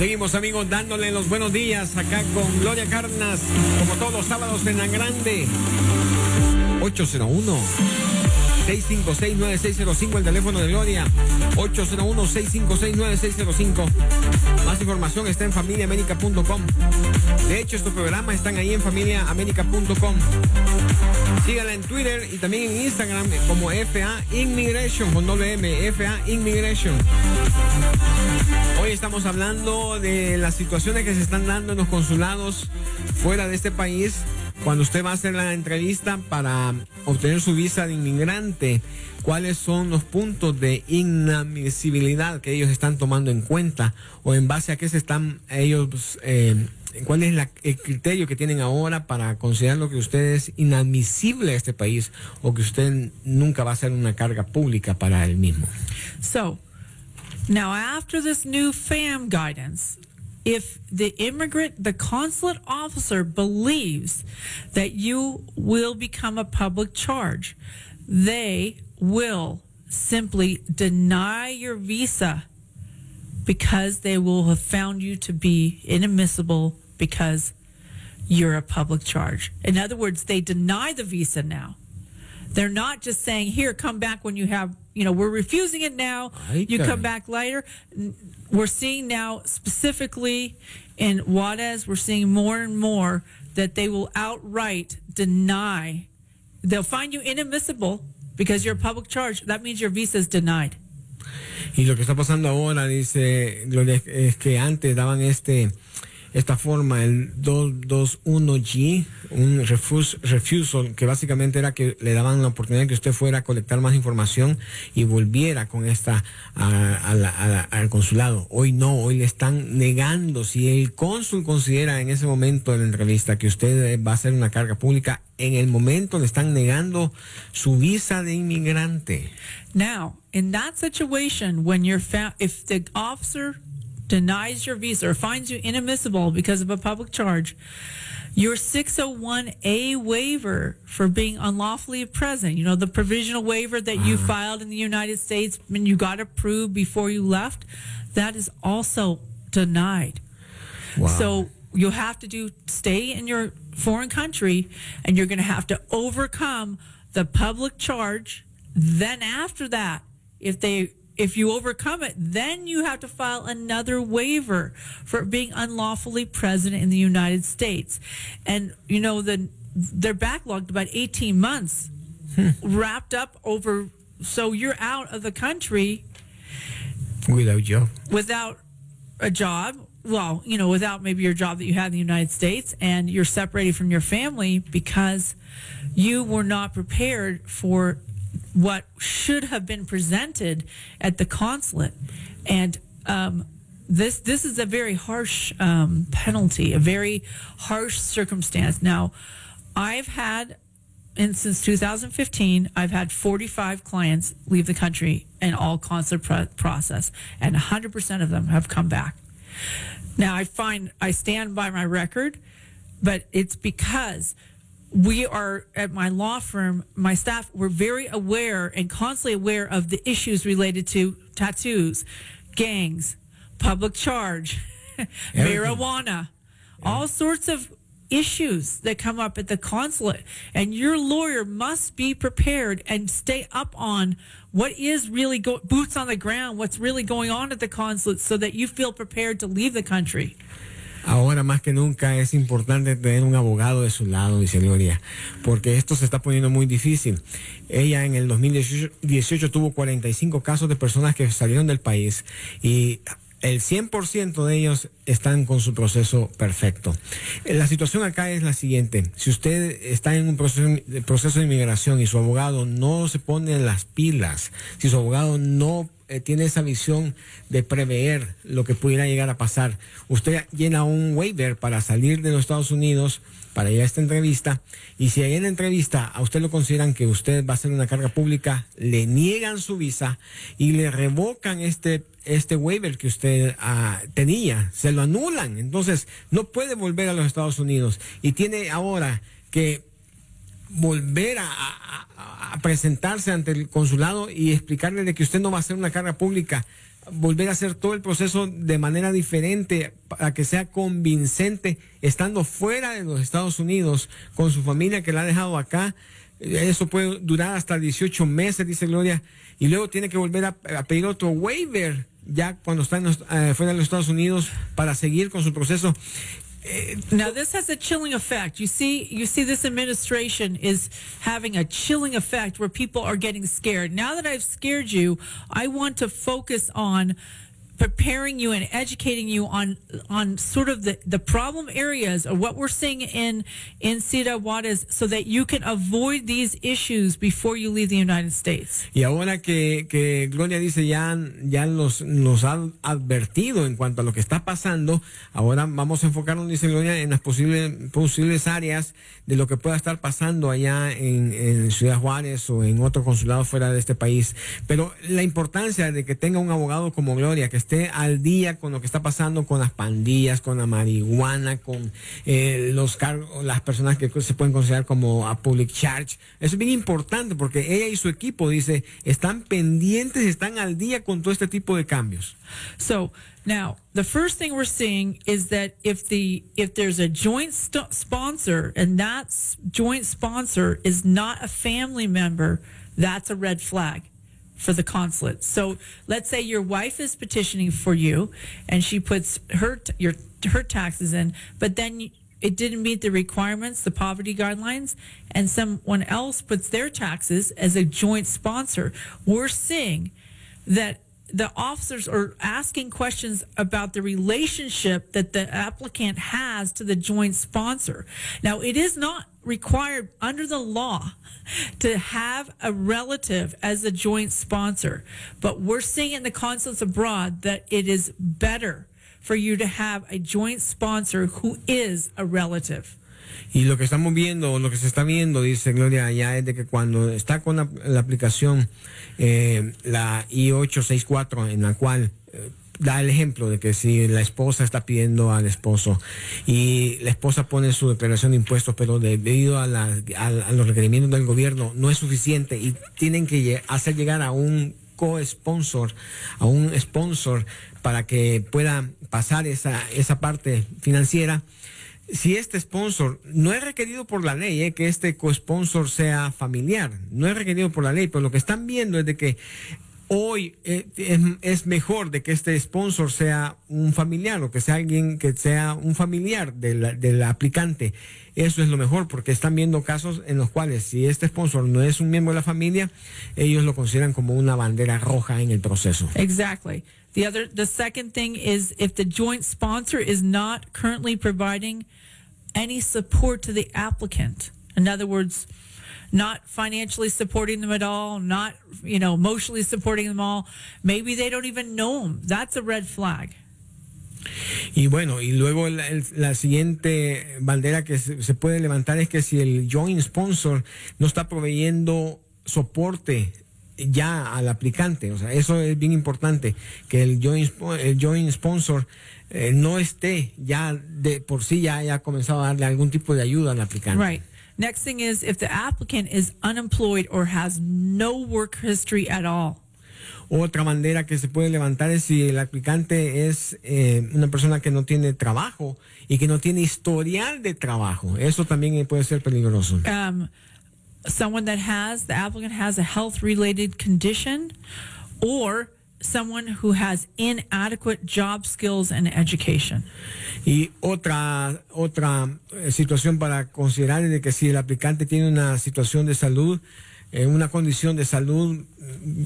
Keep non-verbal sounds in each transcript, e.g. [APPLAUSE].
Seguimos amigos dándole los buenos días acá con Gloria Carnas, como todos los sábados en la grande. 801 656-9605, el teléfono de Gloria. 801-656-9605. Más información está en familiaamérica.com. De hecho, estos programas están ahí en familiaamérica.com. Síganla en Twitter y también en Instagram como FA Immigration, con doble M, FA Immigration. Hoy estamos hablando de las situaciones que se están dando en los consulados fuera de este país cuando usted va a hacer la entrevista para obtener su visa de inmigrante, cuáles son los puntos de inadmisibilidad que ellos están tomando en cuenta o en base a qué se están ellos, eh, cuál es el criterio que tienen ahora para considerar lo que usted es inadmisible a este país o que usted nunca va a ser una carga pública para el mismo. So, now after this new FAM guidance, if the immigrant, the consulate officer believes that you will become a public charge, they will simply deny your visa because they will have found you to be inadmissible because you're a public charge. In other words, they deny the visa now. They're not just saying, here, come back when you have, you know, we're refusing it now. You come back later. We're seeing now, specifically in Juarez, we're seeing more and more that they will outright deny. They'll find you inadmissible because you're a public charge. That means your visa is denied. Y lo que está pasando ahora, dice Gloria, es que antes daban este esta forma, el 221G, un refus, refusal, que básicamente era que le daban la oportunidad que usted fuera a colectar más información y volviera con esta a, la, al consulado. Hoy no, hoy le están negando. Si el cónsul considera en ese momento de la entrevista que usted va a ser una carga pública, en el momento le están negando su visa de inmigrante. Now, in that situation, when you're found, if the officer denies your visa or finds you inadmissible because of a public charge, your 601A waiver for being unlawfully present, you know, the provisional waiver that you mm. filed in the United States and you got approved before you left, that is also denied. Wow. So you'll have to do stay in your foreign country and you're going to have to overcome the public charge. Then after that, if they if you overcome it, then you have to file another waiver for being unlawfully present in the United States. And you know, the they're backlogged about 18 months hmm. wrapped up over so you're out of the country Without job. without a job. Well, you know, without maybe your job that you had in the United States and you're separated from your family because you were not prepared for what should have been presented at the consulate. And um, this this is a very harsh um, penalty, a very harsh circumstance. Now, I've had and since 2015, I've had 45 clients leave the country in all consular pro- process, and 100% of them have come back. Now, I find I stand by my record, but it's because we are at my law firm, my staff were very aware and constantly aware of the issues related to tattoos, gangs, public charge, [LAUGHS] marijuana, all sorts of issues that come up at the consulate. And your lawyer must be prepared and stay up on what is really go- boots on the ground, what's really going on at the consulate so that you feel prepared to leave the country. Ahora más que nunca es importante tener un abogado de su lado, dice Gloria, porque esto se está poniendo muy difícil. Ella en el 2018 tuvo 45 casos de personas que salieron del país y el 100% de ellos están con su proceso perfecto. La situación acá es la siguiente. Si usted está en un proceso, proceso de inmigración y su abogado no se pone las pilas, si su abogado no eh, tiene esa visión de prever lo que pudiera llegar a pasar, usted llena un waiver para salir de los Estados Unidos para ir a esta entrevista y si en la entrevista a usted lo consideran que usted va a ser una carga pública, le niegan su visa y le revocan este este waiver que usted ah, tenía, se lo anulan, entonces no puede volver a los Estados Unidos. Y tiene ahora que volver a, presentarse ante el consulado y explicarle de que usted no va a ser una carga pública, volver a hacer todo el proceso de manera diferente para que sea convincente, estando fuera de los Estados Unidos, con su familia que la ha dejado acá. Eso puede durar hasta 18 meses, dice Gloria, y luego tiene que volver a, a pedir otro waiver ya cuando está en eh, fuera de los Estados Unidos para seguir con su proceso. Uh, now this has a chilling effect. You see, you see, this administration is having a chilling effect where people are getting scared. Now that I've scared you, I want to focus on preparing you and educating you on on sort of the, the problem areas of what we're seeing in in Cida Juarez so that you can avoid these issues before you leave the United States. Y ahora que, que Gloria dice ya, ya los, nos ha advertido en cuanto a lo que está pasando, ahora vamos a enfocarnos, dice Gloria, en las posibles, posibles áreas de lo que pueda estar pasando allá en, en Ciudad Juárez o en otro consulado fuera de este país. Pero la importancia de que tenga un abogado como Gloria, que esté al día con lo que está pasando con las pandillas, con la marihuana, con eh, los cargos, las personas que se pueden considerar como a public charge. Eso es bien importante porque ella y su equipo, dice, están pendientes, están al día con todo este tipo de cambios. So now the first thing we're seeing is that if the if there's a joint st- sponsor and that joint sponsor is not a family member, that's a red flag for the consulate. So let's say your wife is petitioning for you and she puts her your her taxes in, but then it didn't meet the requirements, the poverty guidelines, and someone else puts their taxes as a joint sponsor. We're seeing that the officers are asking questions about the relationship that the applicant has to the joint sponsor. Now, it is not required under the law to have a relative as a joint sponsor, but we're seeing in the consulates abroad that it is better for you to have a joint sponsor who is a relative. Y lo que estamos viendo, lo que se está viendo, dice Gloria, allá es de que cuando está con la, aplicación, eh, la I-864, en la cual eh, da el ejemplo de que si la esposa está pidiendo al esposo y la esposa pone su declaración de impuestos, pero debido a, la- los requerimientos del gobierno no es suficiente y tienen que hacer llegar a un co-sponsor, a un sponsor para que pueda pasar esa, esa parte financiera si este sponsor no es requerido por la ley, eh, que este co-sponsor sea familiar, no es requerido por la ley, pero lo que están viendo es de que hoy eh, es, mejor de que este sponsor sea un familiar o que sea alguien que sea un familiar del, del aplicante. Eso es lo mejor porque están viendo casos en los cuales si este sponsor no es un miembro de la familia, ellos lo consideran como una bandera roja en el proceso. Exactly. The other, the second thing is if the joint sponsor is not currently providing any support to the applicant. In other words, not financially supporting them at all, not, you know, emotionally supporting them all. Maybe they don't even know them. That's a red flag. Y bueno, y luego el- el- la siguiente bandera que se, se puede levantar es que si el joint sponsor no está proveyendo soporte ya al aplicante, o sea, eso es bien importante, que el joint, el joint sponsor eh, no esté ya de por sí ya haya comenzado a darle algún tipo de ayuda al aplicante. Right. Next thing is if the applicant is unemployed or has no work history at all. Otra bandera que se puede levantar es si el aplicante es eh, una persona que no tiene trabajo y que no tiene historial de trabajo. Eso también puede ser peligroso. um, someone that has the applicant has a health related condition or someone who has inadequate job skills and education. Y otra otra eh, situación para considerar es de que si el aplicante tiene una situación de salud en una condición de salud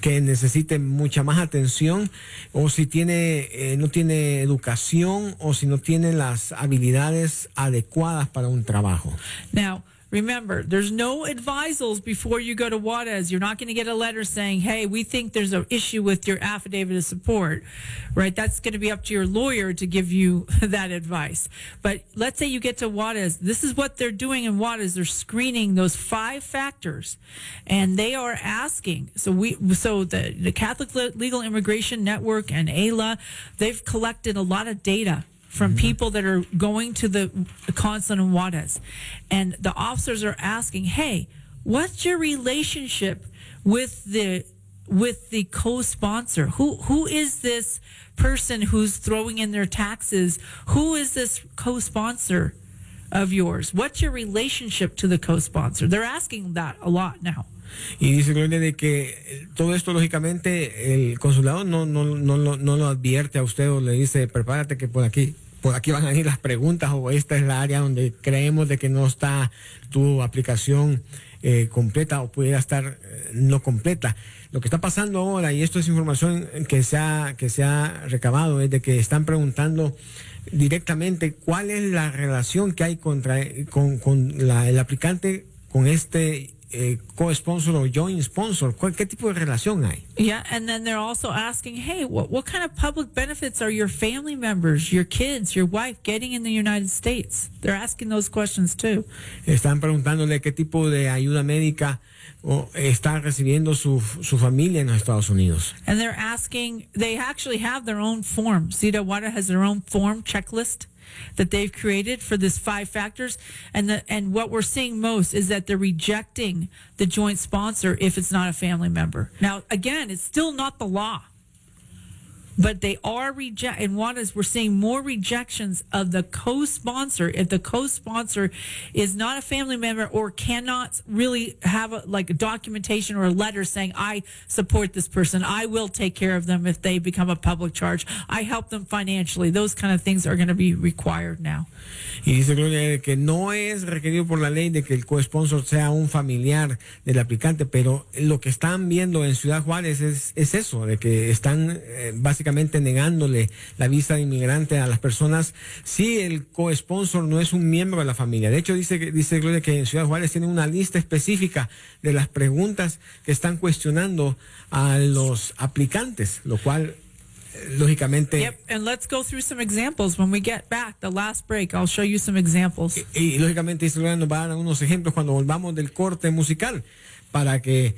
que necesite mucha más atención o si tiene eh, no tiene educación o si no tiene las habilidades adecuadas para un trabajo. Now, remember, there's no advisals before you go to Juarez. You're not going to get a letter saying, "Hey, we think there's an issue with your affidavit of support." Right? That's going to be up to your lawyer to give you [LAUGHS] that advice. But let's say you get to Juarez. This is what they're doing in Juarez. They're screening those five factors, and they are asking. So we, so the the Catholic Legal Immigration Network and ALA, they've collected a lot of data from mm-hmm. people that are going to the consulate in Juarez. And the officers are asking, hey, what's your relationship with the with the co-sponsor? Who who is this person who's throwing in their taxes? Who is this co-sponsor of yours? What's your relationship to the co-sponsor? They're asking that a lot now. Y dice Gloria de que todo esto, lógicamente, el consulado no, no, no, no, lo advierte a usted o le dice, prepárate que por aquí por aquí van a ir las preguntas o esta es la área donde creemos de que no está tu aplicación eh, completa o pudiera estar eh, no completa. Lo que está pasando ahora, y esto es información que se ha, que se ha recabado, es de que están preguntando directamente cuál es la relación que hay contra, con, con el aplicante con este eh, co-sponsor o joint sponsor? ¿Qué tipo de relación hay? Yeah, and then they're also asking, hey, what, what kind of public benefits are your family members, your kids, your wife getting in the United States? They're asking those questions too. Están preguntándole qué tipo de ayuda médica o está recibiendo su, su familia en los Estados Unidos. And they're asking, they actually have their own form. Cita Water has their own form checklist that they've created for this five factors. And the, and what we're seeing most is that they're rejecting the joint sponsor if it's not a family member. Now, again, it's still not the law. But they are reject, and one is we're seeing more rejections of the co-sponsor if the co-sponsor is not a family member or cannot really have a, like a documentation or a letter saying I support this person, I will take care of them if they become a public charge, I help them financially. Those kind of things are going to be required now. Y dice Gloria que no es requerido por la ley de que el co-sponsor sea un familiar del aplicante, pero lo que están viendo en Ciudad Juárez es, es eso, de que están eh, básicamente negándole la visa de inmigrante a las personas si el co-sponsor no es un miembro de la familia. De hecho, dice, dice Gloria que en Ciudad Juárez tienen una lista específica de las preguntas que están cuestionando a los aplicantes, lo cual lógicamente. Yep, and let's go through some examples when we get back. The last break, I'll show you some examples. Y, y lógicamente Israel nos va a dar unos ejemplos cuando volvamos del corte musical para que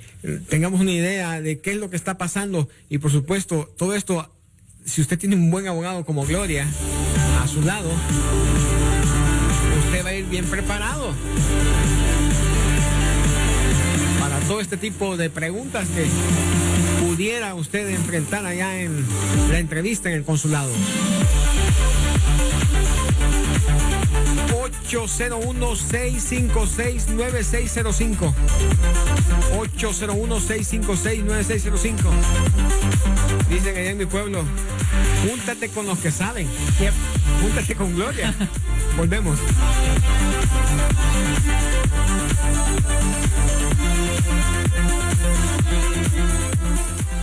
tengamos una idea de qué es lo que está pasando y por supuesto todo esto si usted tiene un buen abogado como Gloria a su lado usted va a ir bien preparado para todo este tipo de preguntas que pudiera usted enfrentar allá en la entrevista en el consulado. 801-656-9605. 801-656-9605. Dicen allá en mi pueblo, júntate con los que saben. Júntate con Gloria. [LAUGHS] Volvemos.